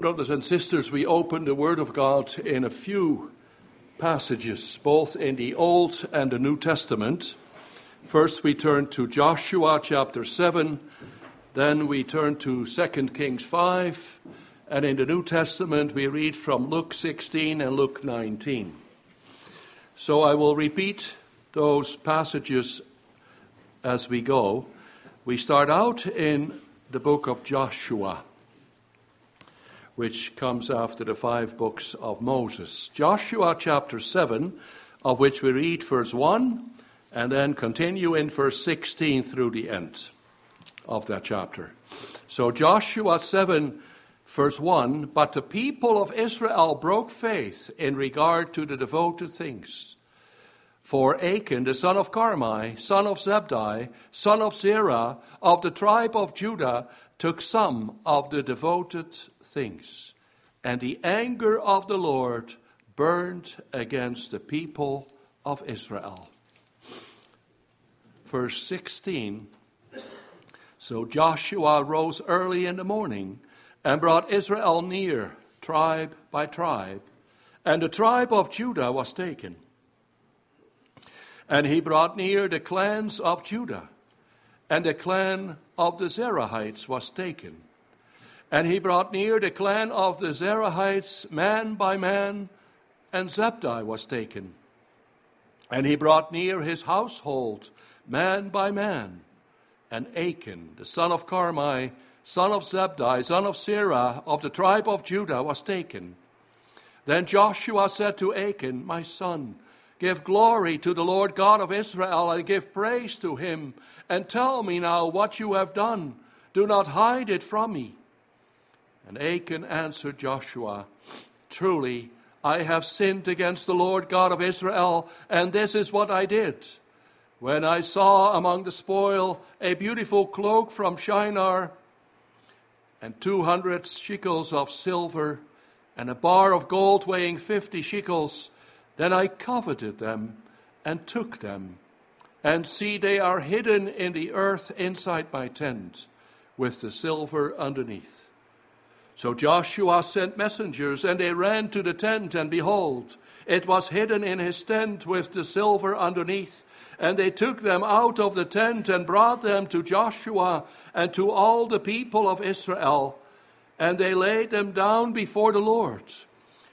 Brothers and sisters, we open the Word of God in a few passages, both in the Old and the New Testament. First, we turn to Joshua chapter 7, then we turn to 2 Kings 5, and in the New Testament, we read from Luke 16 and Luke 19. So I will repeat those passages as we go. We start out in the book of Joshua which comes after the five books of Moses. Joshua chapter 7, of which we read verse 1 and then continue in verse 16 through the end of that chapter. So, Joshua 7, verse 1 But the people of Israel broke faith in regard to the devoted things. For Achan, the son of Carmi, son of Zabdi, son of Zerah, of the tribe of Judah, took some of the devoted things, and the anger of the Lord burned against the people of Israel. Verse 16 So Joshua rose early in the morning and brought Israel near, tribe by tribe, and the tribe of Judah was taken. And he brought near the clans of Judah and the clan of the Zerahites was taken. And he brought near the clan of the Zerahites man by man, and Zabdi was taken. And he brought near his household man by man, and Achan, the son of Carmi, son of Zabdi, son of Zerah, of the tribe of Judah, was taken. Then Joshua said to Achan, My son, give glory to the Lord God of Israel, and give praise to him and tell me now what you have done. Do not hide it from me. And Achan answered Joshua, Truly, I have sinned against the Lord God of Israel, and this is what I did. When I saw among the spoil a beautiful cloak from Shinar, and two hundred shekels of silver, and a bar of gold weighing fifty shekels, then I coveted them and took them and see, they are hidden in the earth inside my tent, with the silver underneath. So Joshua sent messengers, and they ran to the tent, and behold, it was hidden in his tent with the silver underneath. And they took them out of the tent and brought them to Joshua and to all the people of Israel. And they laid them down before the Lord.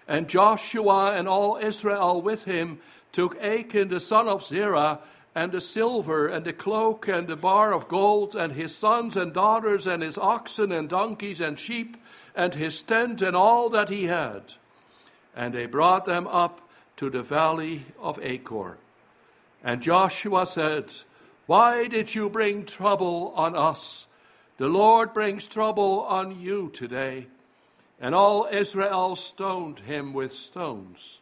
And Joshua and all Israel with him took Achan the son of Zerah and the silver, and the cloak, and the bar of gold, and his sons and daughters, and his oxen, and donkeys, and sheep, and his tent, and all that he had. And they brought them up to the valley of Achor. And Joshua said, Why did you bring trouble on us? The Lord brings trouble on you today. And all Israel stoned him with stones.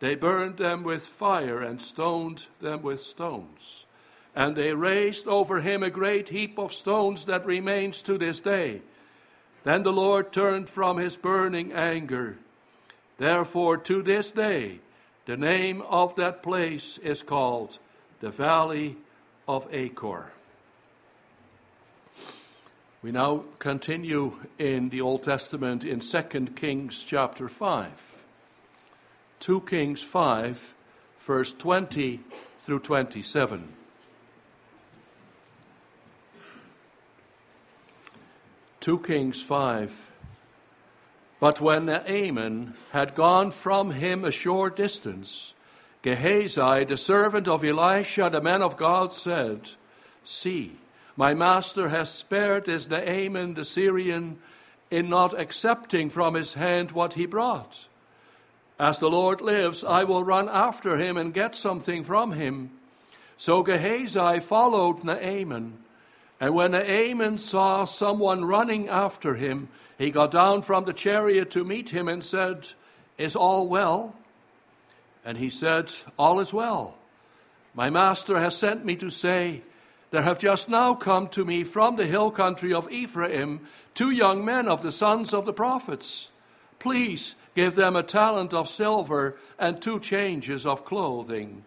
They burned them with fire and stoned them with stones. And they raised over him a great heap of stones that remains to this day. Then the Lord turned from his burning anger. Therefore, to this day, the name of that place is called the Valley of Achor. We now continue in the Old Testament in 2 Kings chapter 5. 2 Kings 5, verse 20 through 27. Two Kings 5. But when Naaman had gone from him a short distance, Gehazi, the servant of Elisha, the man of God, said, See, my master has spared this Naaman the Syrian in not accepting from his hand what he brought. As the Lord lives, I will run after him and get something from him. So Gehazi followed Naaman. And when Naaman saw someone running after him, he got down from the chariot to meet him and said, Is all well? And he said, All is well. My master has sent me to say, There have just now come to me from the hill country of Ephraim two young men of the sons of the prophets. Please, Give them a talent of silver and two changes of clothing.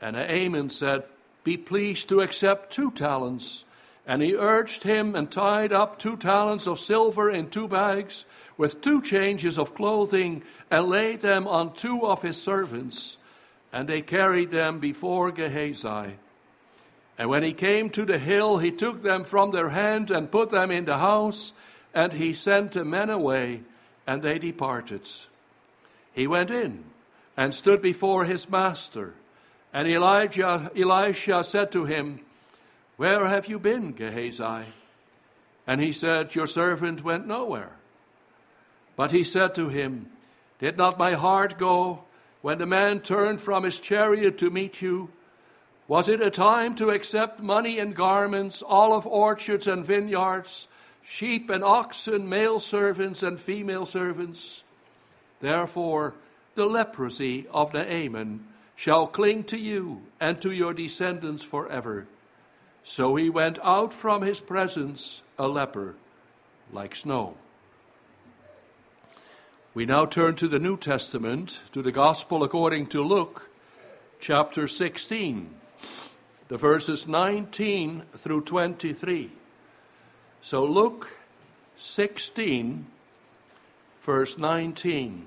And Naaman said, Be pleased to accept two talents. And he urged him and tied up two talents of silver in two bags with two changes of clothing and laid them on two of his servants. And they carried them before Gehazi. And when he came to the hill, he took them from their hand and put them in the house, and he sent the men away, and they departed. He went in and stood before his master. And Elijah, Elisha said to him, Where have you been, Gehazi? And he said, Your servant went nowhere. But he said to him, Did not my heart go when the man turned from his chariot to meet you? Was it a time to accept money and garments, olive orchards and vineyards, sheep and oxen, male servants and female servants? Therefore, the leprosy of Naaman shall cling to you and to your descendants forever. So he went out from his presence a leper, like snow. We now turn to the New Testament, to the Gospel according to Luke, chapter 16, the verses 19 through 23. So, Luke 16, verse 19.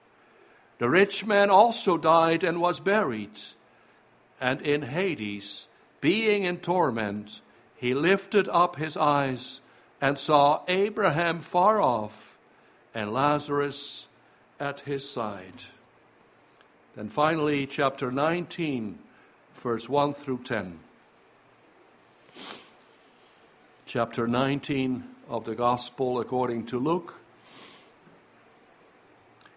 The rich man also died and was buried. And in Hades, being in torment, he lifted up his eyes and saw Abraham far off and Lazarus at his side. Then finally, chapter 19, verse 1 through 10. Chapter 19 of the Gospel according to Luke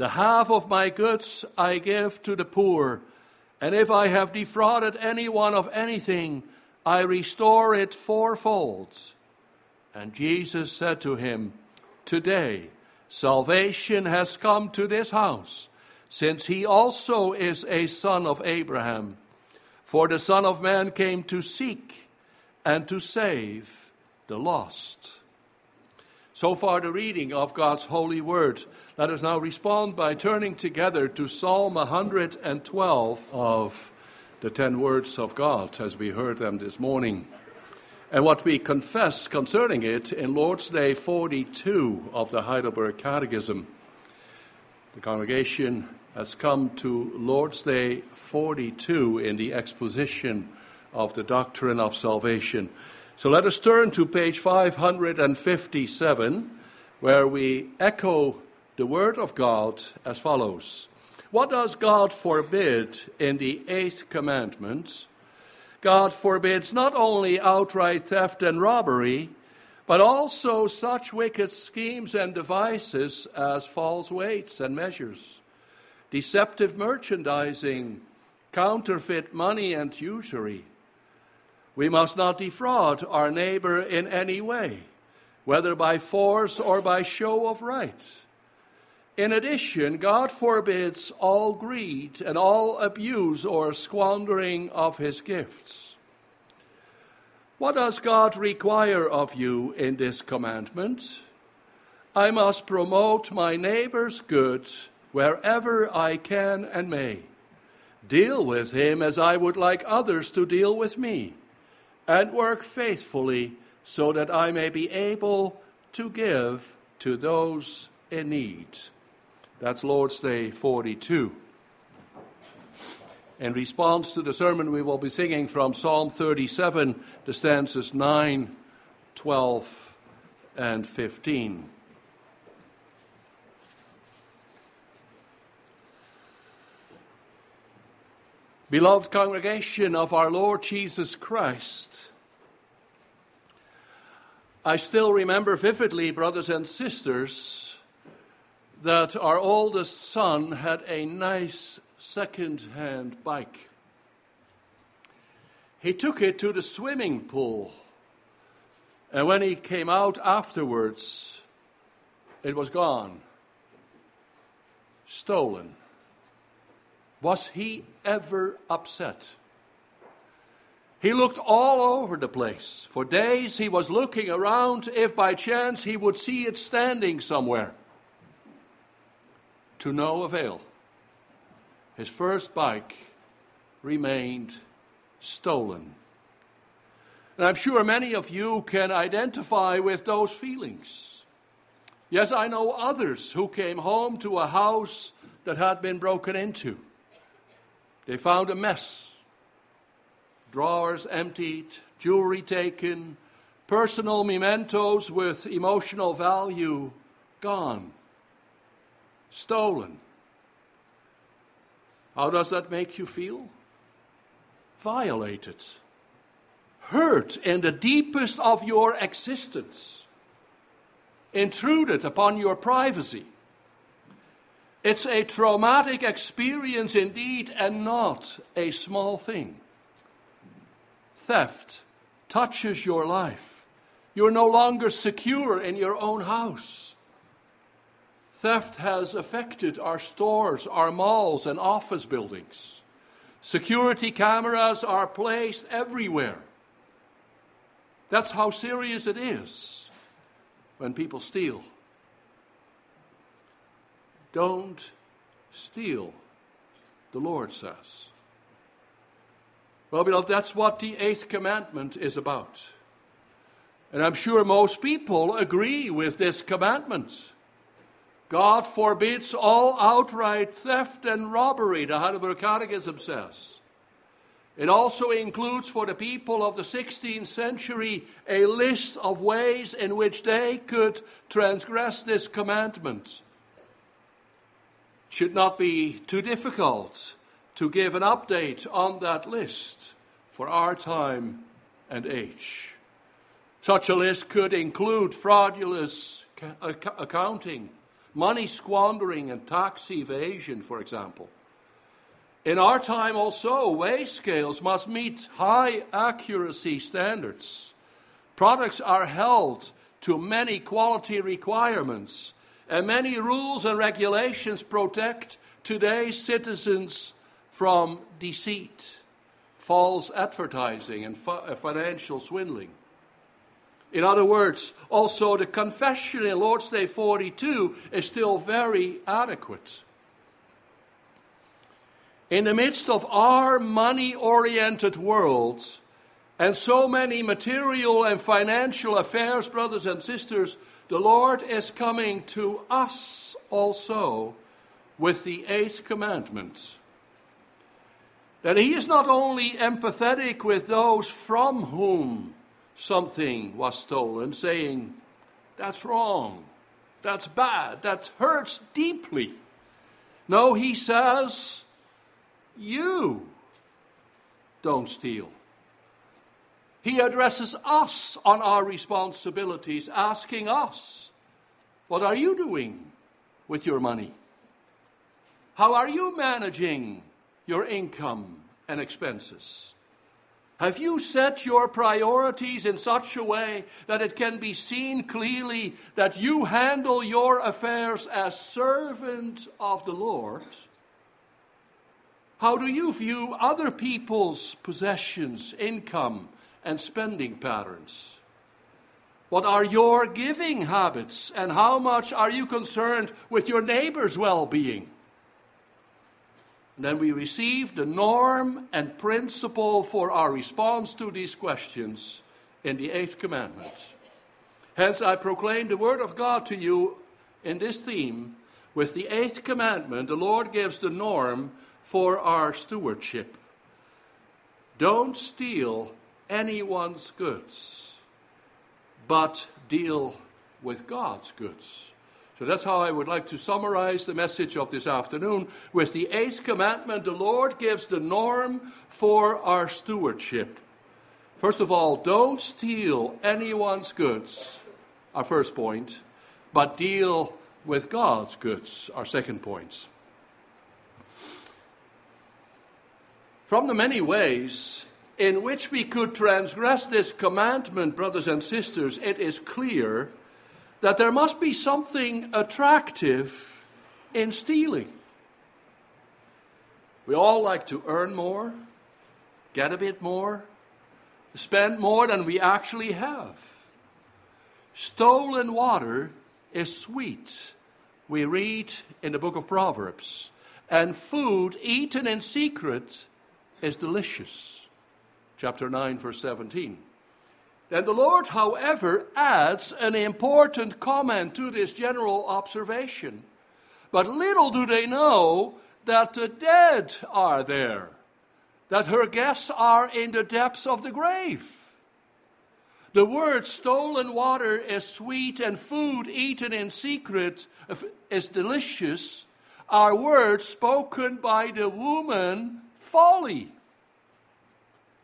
the half of my goods I give to the poor, and if I have defrauded anyone of anything, I restore it fourfold. And Jesus said to him, Today salvation has come to this house, since he also is a son of Abraham. For the Son of Man came to seek and to save the lost. So far, the reading of God's holy word. Let us now respond by turning together to Psalm 112 of the ten words of God as we heard them this morning. And what we confess concerning it in Lord's Day 42 of the Heidelberg Catechism. The congregation has come to Lord's Day 42 in the exposition of the doctrine of salvation. So let us turn to page 557, where we echo the Word of God as follows What does God forbid in the eighth commandment? God forbids not only outright theft and robbery, but also such wicked schemes and devices as false weights and measures, deceptive merchandising, counterfeit money and usury we must not defraud our neighbor in any way, whether by force or by show of right. In addition, God forbids all greed and all abuse or squandering of his gifts. What does God require of you in this commandment? I must promote my neighbor's good wherever I can and may. Deal with him as I would like others to deal with me, and work faithfully so that I may be able to give to those in need. That's Lord's Day 42. In response to the sermon, we will be singing from Psalm 37, the stanzas 9, 12, and 15. Beloved congregation of our Lord Jesus Christ, I still remember vividly, brothers and sisters, that our oldest son had a nice second hand bike. He took it to the swimming pool, and when he came out afterwards, it was gone, stolen. Was he ever upset? He looked all over the place. For days he was looking around if by chance he would see it standing somewhere. To no avail his first bike remained stolen. And I'm sure many of you can identify with those feelings. Yes, I know others who came home to a house that had been broken into. They found a mess drawers emptied, jewelry taken, personal mementos with emotional value gone, stolen. How does that make you feel? Violated, hurt in the deepest of your existence, intruded upon your privacy. It's a traumatic experience indeed, and not a small thing. Theft touches your life. You're no longer secure in your own house. Theft has affected our stores, our malls, and office buildings. Security cameras are placed everywhere. That's how serious it is when people steal. Don't steal, the Lord says. Well, beloved, that's what the eighth commandment is about. And I'm sure most people agree with this commandment. God forbids all outright theft and robbery, the Heidelberg Catechism says. It also includes for the people of the 16th century a list of ways in which they could transgress this commandment. Should not be too difficult to give an update on that list for our time and age. Such a list could include fraudulent uh, accounting money squandering and tax evasion, for example. In our time, also, weigh scales must meet high accuracy standards. Products are held to many quality requirements, and many rules and regulations protect today's citizens from deceit, false advertising, and uh, financial swindling. In other words, also the confession in Lord's Day 42 is still very adequate. In the midst of our money oriented world and so many material and financial affairs, brothers and sisters, the Lord is coming to us also with the eighth commandment. That He is not only empathetic with those from whom something was stolen, saying, That's wrong, that's bad, that hurts deeply. No, he says, You don't steal. He addresses us on our responsibilities, asking us, What are you doing with your money? How are you managing your income and expenses? Have you set your priorities in such a way that it can be seen clearly that you handle your affairs as servant of the Lord? How do you view other people's possessions, income, and spending patterns? What are your giving habits, and how much are you concerned with your neighbor's well being? then we receive the norm and principle for our response to these questions in the eighth commandment. Hence, I proclaim the word of God to you in this theme. With the eighth commandment, the Lord gives the norm for our stewardship. Don't steal anyone's goods, but deal with God's goods. So that's how I would like to summarize the message of this afternoon. With the eighth commandment, the Lord gives the norm for our stewardship. First of all, don't steal anyone's goods, our first point, but deal with God's goods, our second point. From the many ways in which we could transgress this commandment, brothers and sisters, it is clear that there must be something attractive in stealing. We all like to earn more, get a bit more, spend more than we actually have. Stolen water is sweet, we read in the book of Proverbs, and food eaten in secret is delicious. Chapter 9, verse 17. Then the Lord, however, adds an important comment to this general observation. But little do they know that the dead are there, that her guests are in the depths of the grave. The word stolen water is sweet and food eaten in secret is delicious are words spoken by the woman folly.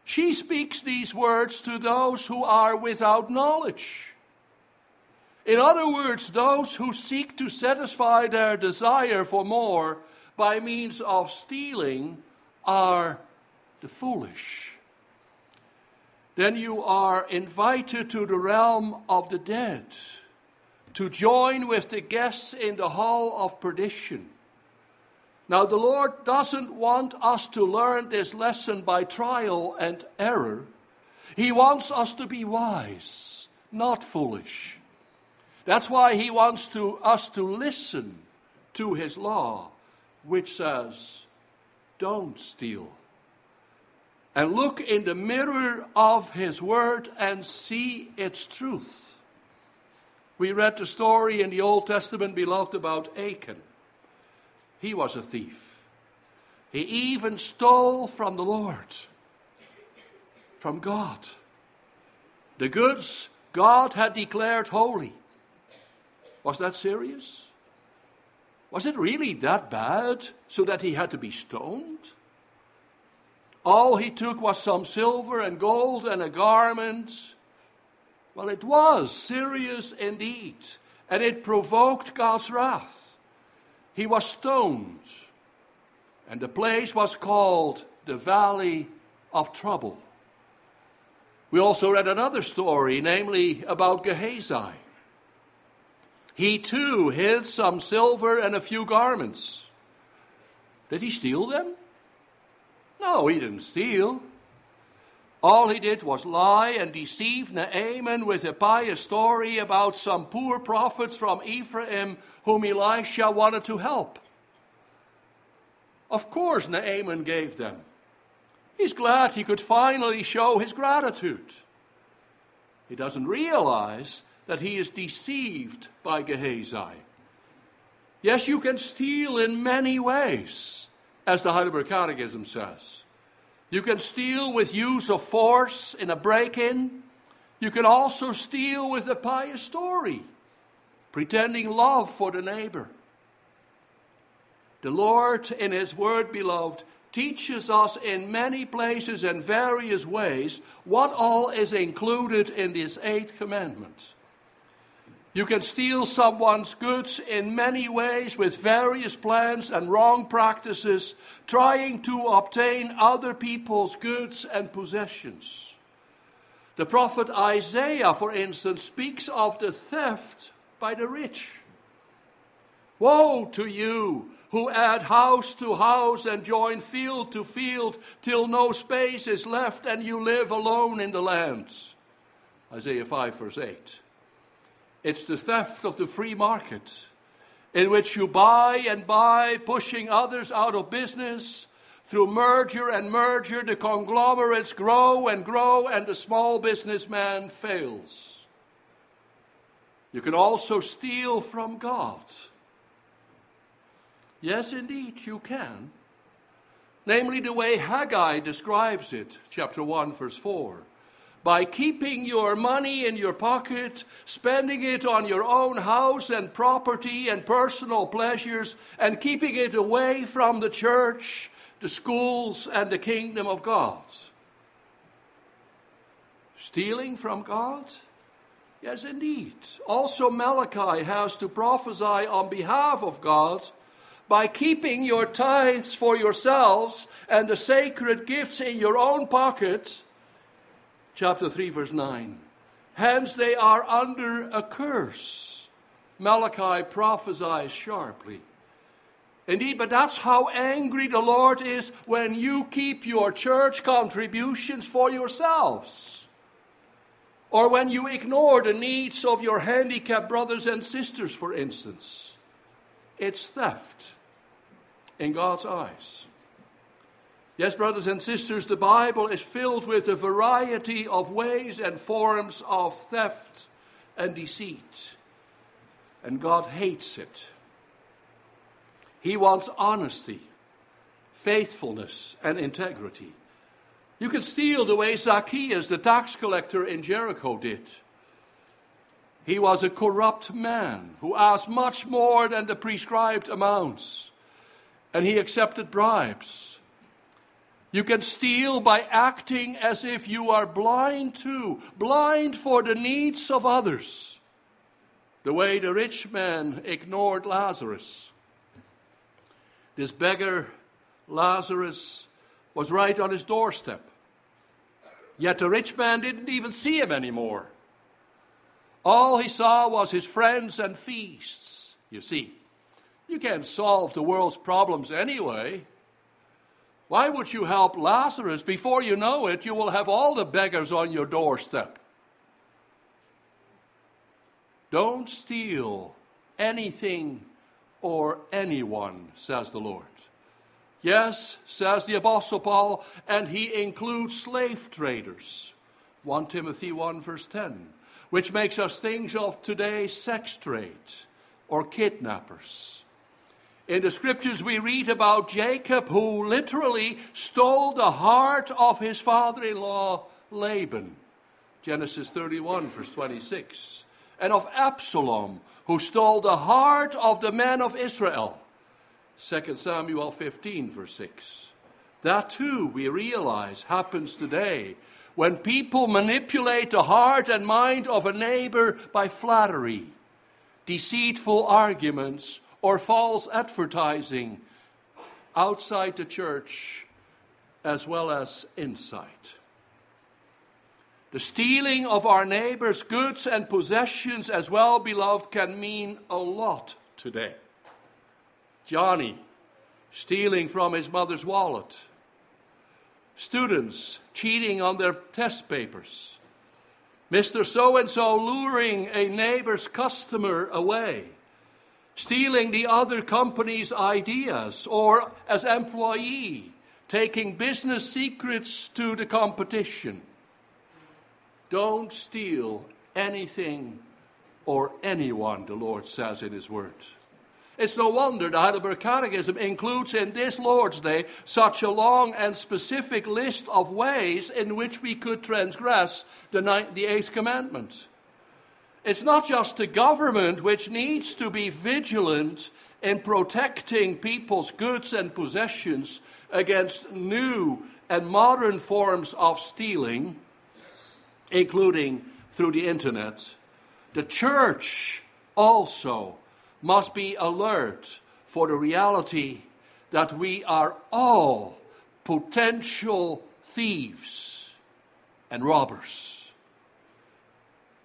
She speaks these words to those who are without knowledge. In other words, those who seek to satisfy their desire for more by means of stealing are the foolish. Then you are invited to the realm of the dead to join with the guests in the hall of perdition. Now, the Lord doesn't want us to learn this lesson by trial and error. He wants us to be wise, not foolish. That's why He wants to, us to listen to His law, which says, Don't steal. And look in the mirror of His Word and see its truth. We read the story in the Old Testament, beloved, about Achan. He was a thief. He even stole from the Lord, from God. The goods God had declared holy. Was that serious? Was it really that bad so that he had to be stoned? All he took was some silver and gold and a garment. Well, it was serious indeed, and it provoked God's wrath he was stoned, and the place was called the Valley of Trouble. We also read another story, namely about Gehazi. He too hid some silver and a few garments. Did he steal them? No, he didn't steal. All he did was lie and deceive Naaman with a pious story about some poor prophets from Ephraim whom Elisha wanted to help. Of course, Naaman gave them. He's glad he could finally show his gratitude. He doesn't realize that he is deceived by Gehazi. Yes, you can steal in many ways, as the Heidelberg Catechism says. You can steal with use of force in a break in. You can also steal with a pious story, pretending love for the neighbor. The Lord, in His Word, beloved, teaches us in many places and various ways what all is included in this eighth commandment. You can steal someone's goods in many ways with various plans and wrong practices, trying to obtain other people's goods and possessions. The prophet Isaiah, for instance, speaks of the theft by the rich. Woe to you who add house to house and join field to field till no space is left and you live alone in the land. Isaiah 5, verse 8. It's the theft of the free market in which you buy and buy, pushing others out of business. Through merger and merger, the conglomerates grow and grow, and the small businessman fails. You can also steal from God. Yes, indeed, you can. Namely, the way Haggai describes it, chapter 1, verse 4 by keeping your money in your pocket, spending it on your own house and property and personal pleasures, and keeping it away from the church, the schools, and the kingdom of God. Stealing from God? Yes, indeed. Also, Malachi has to prophesy on behalf of God by keeping your tithes for yourselves and the sacred gifts in your own pocket chapter 3, verse 9. Hence they are under a curse. Malachi prophesies sharply. Indeed, but that's how angry the Lord is when you keep your church contributions for yourselves. Or when you ignore the needs of your handicapped brothers and sisters, for instance. It's theft in God's eyes. Yes, brothers and sisters, the Bible is filled with a variety of ways and forms of theft and deceit. And God hates it. He wants honesty, faithfulness, and integrity. You can steal the way Zacchaeus, the tax collector in Jericho, did. He was a corrupt man who asked much more than the prescribed amounts, and he accepted bribes you can steal by acting as if you are blind too, blind for the needs of others. The way the rich man ignored Lazarus. This beggar, Lazarus, was right on his doorstep. Yet the rich man didn't even see him anymore. All he saw was his friends and feasts. You see, you can't solve the world's problems anyway. Why would you help Lazarus? Before you know it, you will have all the beggars on your doorstep. Don't steal anything or anyone, says the Lord. Yes, says the Apostle Paul, and he includes slave traders. 1 Timothy 1, verse 10, which makes us think of today's sex trade or kidnappers. In the scriptures, we read about Jacob, who literally stole the heart of his father in law, Laban. Genesis 31, verse 26. And of Absalom, who stole the heart of the men of Israel. 2 Samuel 15, verse 6. That too, we realize, happens today when people manipulate the heart and mind of a neighbor by flattery, deceitful arguments, or false advertising outside the church as well as inside. The stealing of our neighbor's goods and possessions as well, beloved, can mean a lot today. Johnny stealing from his mother's wallet. Students cheating on their test papers. Mr. So and so luring a neighbor's customer away stealing the other company's ideas, or as employee, taking business secrets to the competition. Don't steal anything or anyone, the Lord says in His Word. It's no wonder the Heidelberg Catechism includes in this Lord's Day such a long and specific list of ways in which we could transgress the, ninth, the eighth commandment. It's not just the government which needs to be vigilant in protecting people's goods and possessions against new and modern forms of stealing, including through the internet. The church also must be alert for the reality that we are all potential thieves and robbers.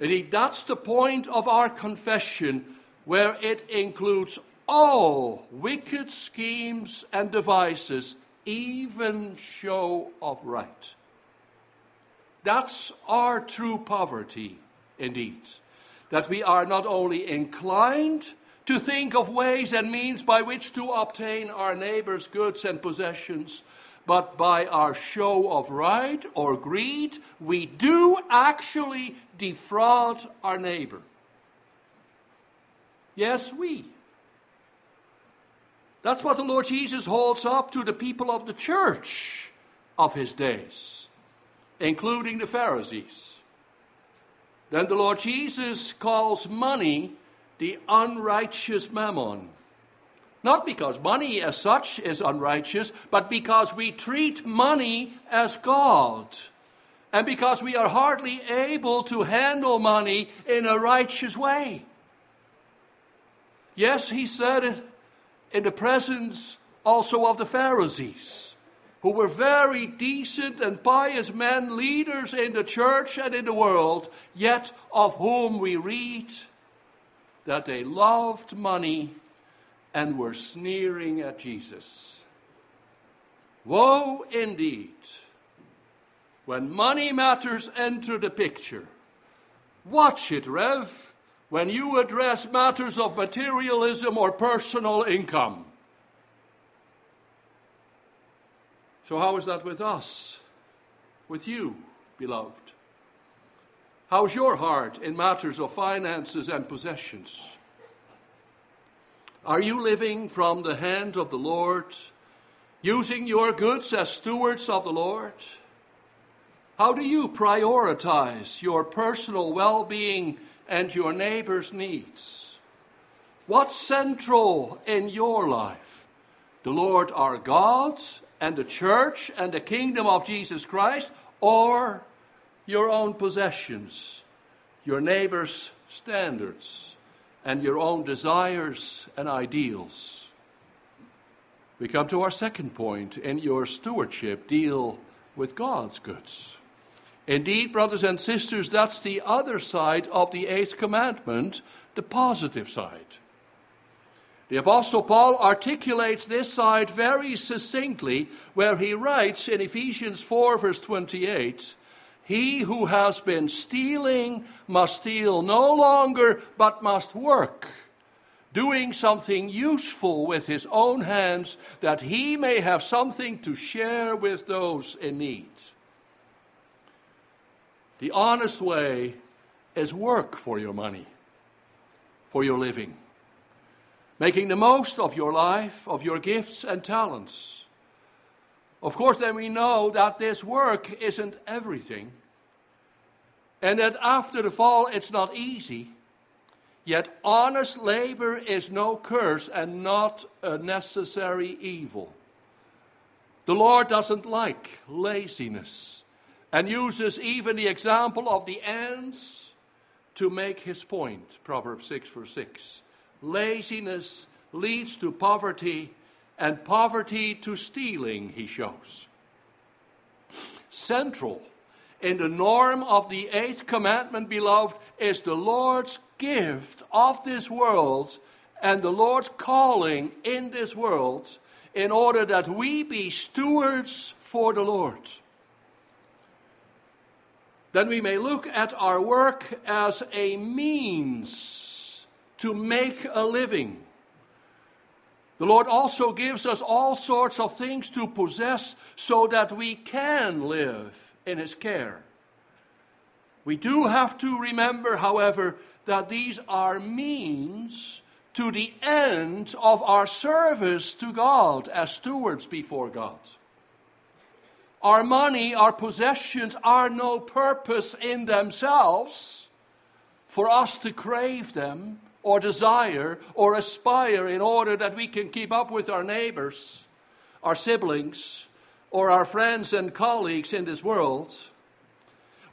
Indeed, that's the point of our confession, where it includes all wicked schemes and devices, even show of right. That's our true poverty, indeed. That we are not only inclined to think of ways and means by which to obtain our neighbor's goods and possessions, but by our show of right or greed, we do actually defraud our neighbor. Yes, we. That's what the Lord Jesus holds up to the people of the church of his days, including the Pharisees. Then the Lord Jesus calls money the unrighteous mammon. Not because money as such is unrighteous, but because we treat money as God. And because we are hardly able to handle money in a righteous way. Yes, he said it in the presence also of the Pharisees, who were very decent and pious men, leaders in the church and in the world, yet of whom we read that they loved money and were sneering at Jesus. Woe indeed when money matters enter the picture. Watch it, Rev, when you address matters of materialism or personal income. So, how is that with us? With you, beloved? How's your heart in matters of finances and possessions? Are you living from the hand of the Lord, using your goods as stewards of the Lord? How do you prioritize your personal well being and your neighbor's needs? What's central in your life? The Lord our God and the church and the kingdom of Jesus Christ, or your own possessions, your neighbor's standards? and your own desires and ideals. We come to our second point in your stewardship deal with God's goods. Indeed, brothers and sisters, that's the other side of the eighth commandment, the positive side. The Apostle Paul articulates this side very succinctly, where he writes in Ephesians 4, verse 28 he who has been stealing must steal no longer, but must work, doing something useful with his own hands, that he may have something to share with those in need. The honest way is work for your money, for your living, making the most of your life, of your gifts and talents. Of course, then we know that this work isn't everything. And that after the fall, it's not easy. Yet honest labor is no curse and not a necessary evil. The Lord doesn't like laziness and uses even the example of the ants to make his point. Proverbs 6, verse 6. Laziness leads to poverty, and poverty to stealing, he shows. Central in the norm of the eighth commandment, beloved, is the Lord's gift of this world and the Lord's calling in this world in order that we be stewards for the Lord. Then we may look at our work as a means to make a living. The Lord also gives us all sorts of things to possess so that we can live in his care. We do have to remember, however, that these are means to the end of our service to God as stewards before God. Our money, our possessions are no purpose in themselves for us to crave them or desire or aspire in order that we can keep up with our neighbors, our siblings, or our friends and colleagues in this world,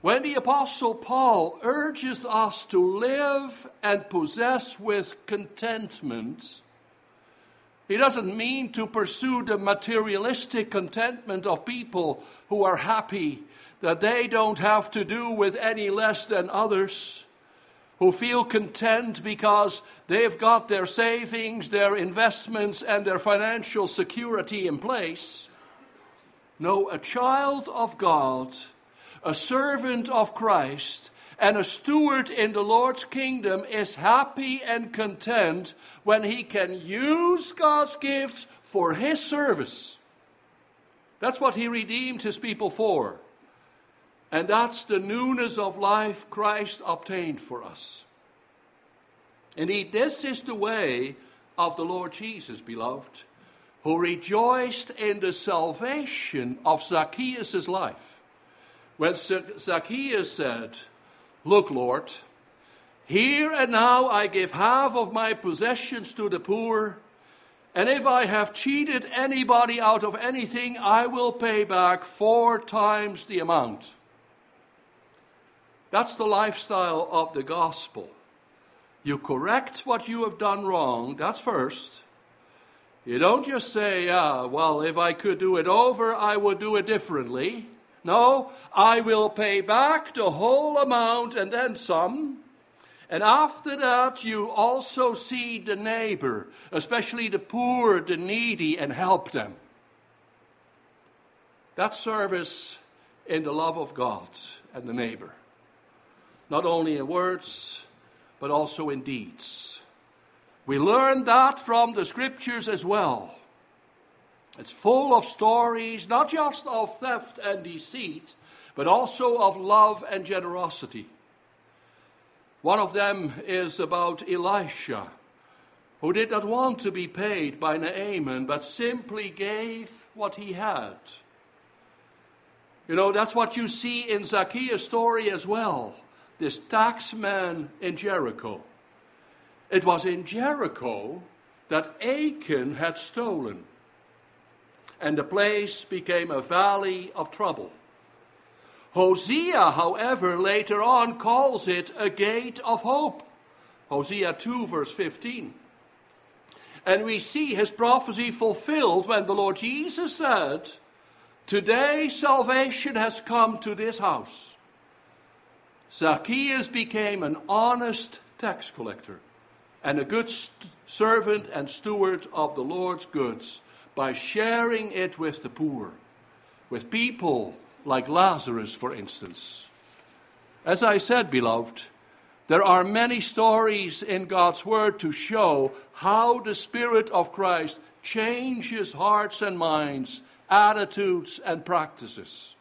when the Apostle Paul urges us to live and possess with contentment, he doesn't mean to pursue the materialistic contentment of people who are happy that they don't have to do with any less than others, who feel content because they've got their savings, their investments, and their financial security in place. No, a child of God, a servant of Christ, and a steward in the Lord's kingdom is happy and content when he can use God's gifts for his service. That's what he redeemed his people for. And that's the newness of life Christ obtained for us. Indeed, this is the way of the Lord Jesus, beloved, who rejoiced in the salvation of Zacchaeus' life. When Zacchaeus said, Look, Lord, here and now I give half of my possessions to the poor, and if I have cheated anybody out of anything, I will pay back four times the amount. That's the lifestyle of the gospel. You correct what you have done wrong, that's first. You don't just say, ah, well, if I could do it over, I would do it differently. No, I will pay back the whole amount and then some. And after that, you also see the neighbor, especially the poor, the needy, and help them. That service in the love of God and the neighbor not only in words, but also in deeds. We learn that from the scriptures as well. It's full of stories, not just of theft and deceit, but also of love and generosity. One of them is about Elisha, who did not want to be paid by Naaman, but simply gave what he had. You know, that's what you see in Zacchaeus' story as well this taxman in Jericho. It was in Jericho that Achan had stolen, and the place became a valley of trouble. Hosea, however, later on calls it a gate of hope. Hosea 2, verse 15. And we see his prophecy fulfilled when the Lord Jesus said, Today salvation has come to this house. Zacchaeus became an honest tax collector and a good st- servant and steward of the Lord's goods by sharing it with the poor, with people like Lazarus, for instance. As I said, beloved, there are many stories in God's Word to show how the Spirit of Christ changes hearts and minds, attitudes and practices.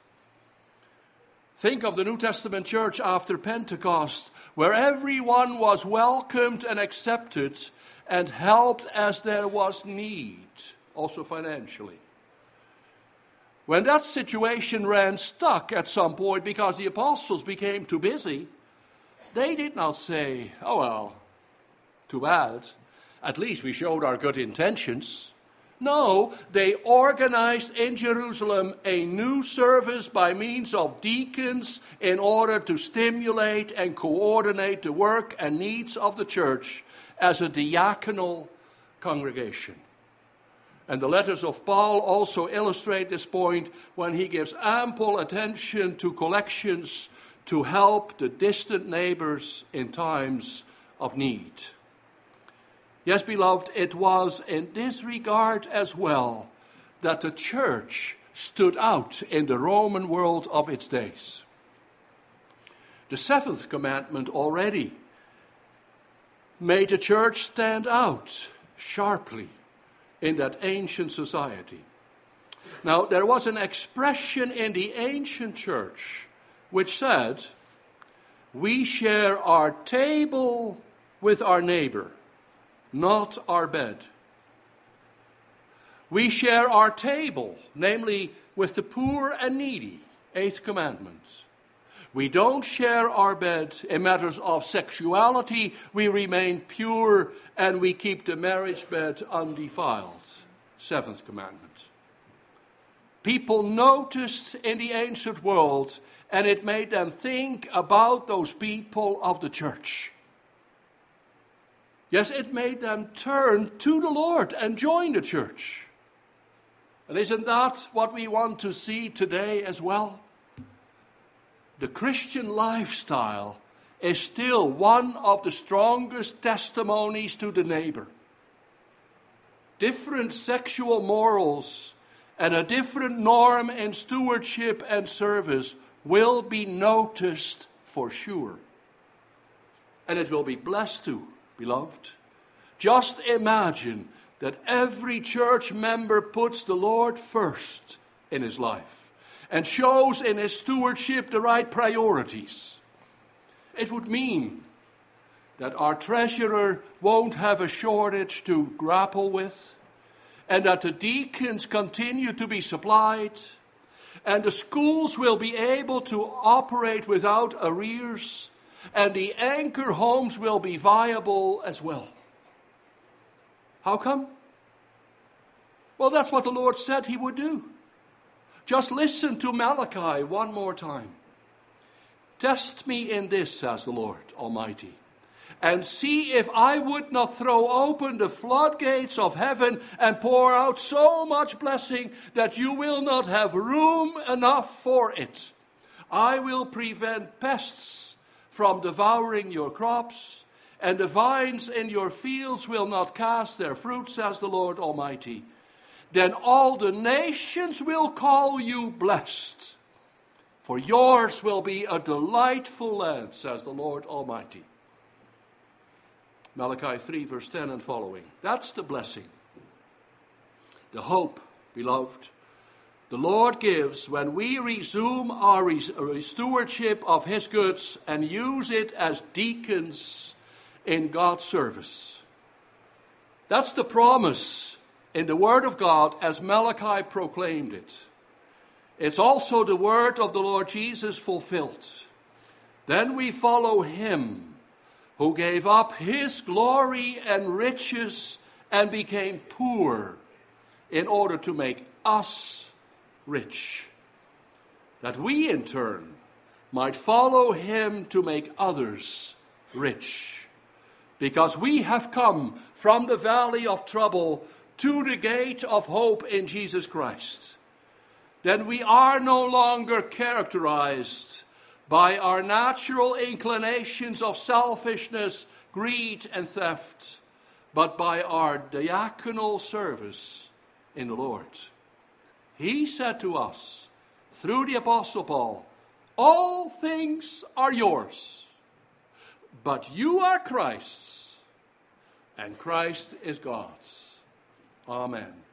Think of the New Testament church after Pentecost, where everyone was welcomed and accepted and helped as there was need, also financially. When that situation ran stuck at some point because the apostles became too busy, they did not say, oh well, too bad. At least we showed our good intentions. No, they organized in Jerusalem a new service by means of deacons in order to stimulate and coordinate the work and needs of the church as a diaconal congregation. And the letters of Paul also illustrate this point when he gives ample attention to collections to help the distant neighbors in times of need. Yes, beloved, it was in this regard as well that the church stood out in the Roman world of its days. The seventh commandment already made the church stand out sharply in that ancient society. Now, there was an expression in the ancient church which said, We share our table with our neighbor not our bed. We share our table, namely with the poor and needy, eighth commandment. We don't share our bed in matters of sexuality. We remain pure and we keep the marriage bed undefiled. Seventh commandment. People noticed in the ancient world and it made them think about those people of the church. Yes, it made them turn to the Lord and join the church. And isn't that what we want to see today as well? The Christian lifestyle is still one of the strongest testimonies to the neighbor. Different sexual morals and a different norm in stewardship and service will be noticed for sure. And it will be blessed too, beloved. Just imagine that every church member puts the Lord first in his life and shows in his stewardship the right priorities. It would mean that our treasurer won't have a shortage to grapple with, and that the deacons continue to be supplied, and the schools will be able to operate without arrears, and the anchor homes will be viable as well. How come? Well, that's what the Lord said He would do. Just listen to Malachi one more time. Test me in this, says the Lord Almighty, and see if I would not throw open the floodgates of heaven and pour out so much blessing that you will not have room enough for it. I will prevent pests from devouring your crops and the vines in your fields will not cast their fruit, says the Lord Almighty. Then all the nations will call you blessed, for yours will be a delightful land, says the Lord Almighty. Malachi 3, verse 10 and following. That's the blessing. The hope, beloved, the Lord gives when we resume our stewardship of His goods and use it as deacons in God's service. That's the promise in the Word of God as Malachi proclaimed it. It's also the word of the Lord Jesus fulfilled. Then we follow Him who gave up His glory and riches and became poor in order to make us rich. That we in turn might follow Him to make others rich because we have come from the valley of trouble to the gate of hope in Jesus Christ, then we are no longer characterized by our natural inclinations of selfishness, greed, and theft, but by our diaconal service in the Lord. He said to us through the Apostle Paul, All things are yours but you are Christ's, and Christ is God's. Amen.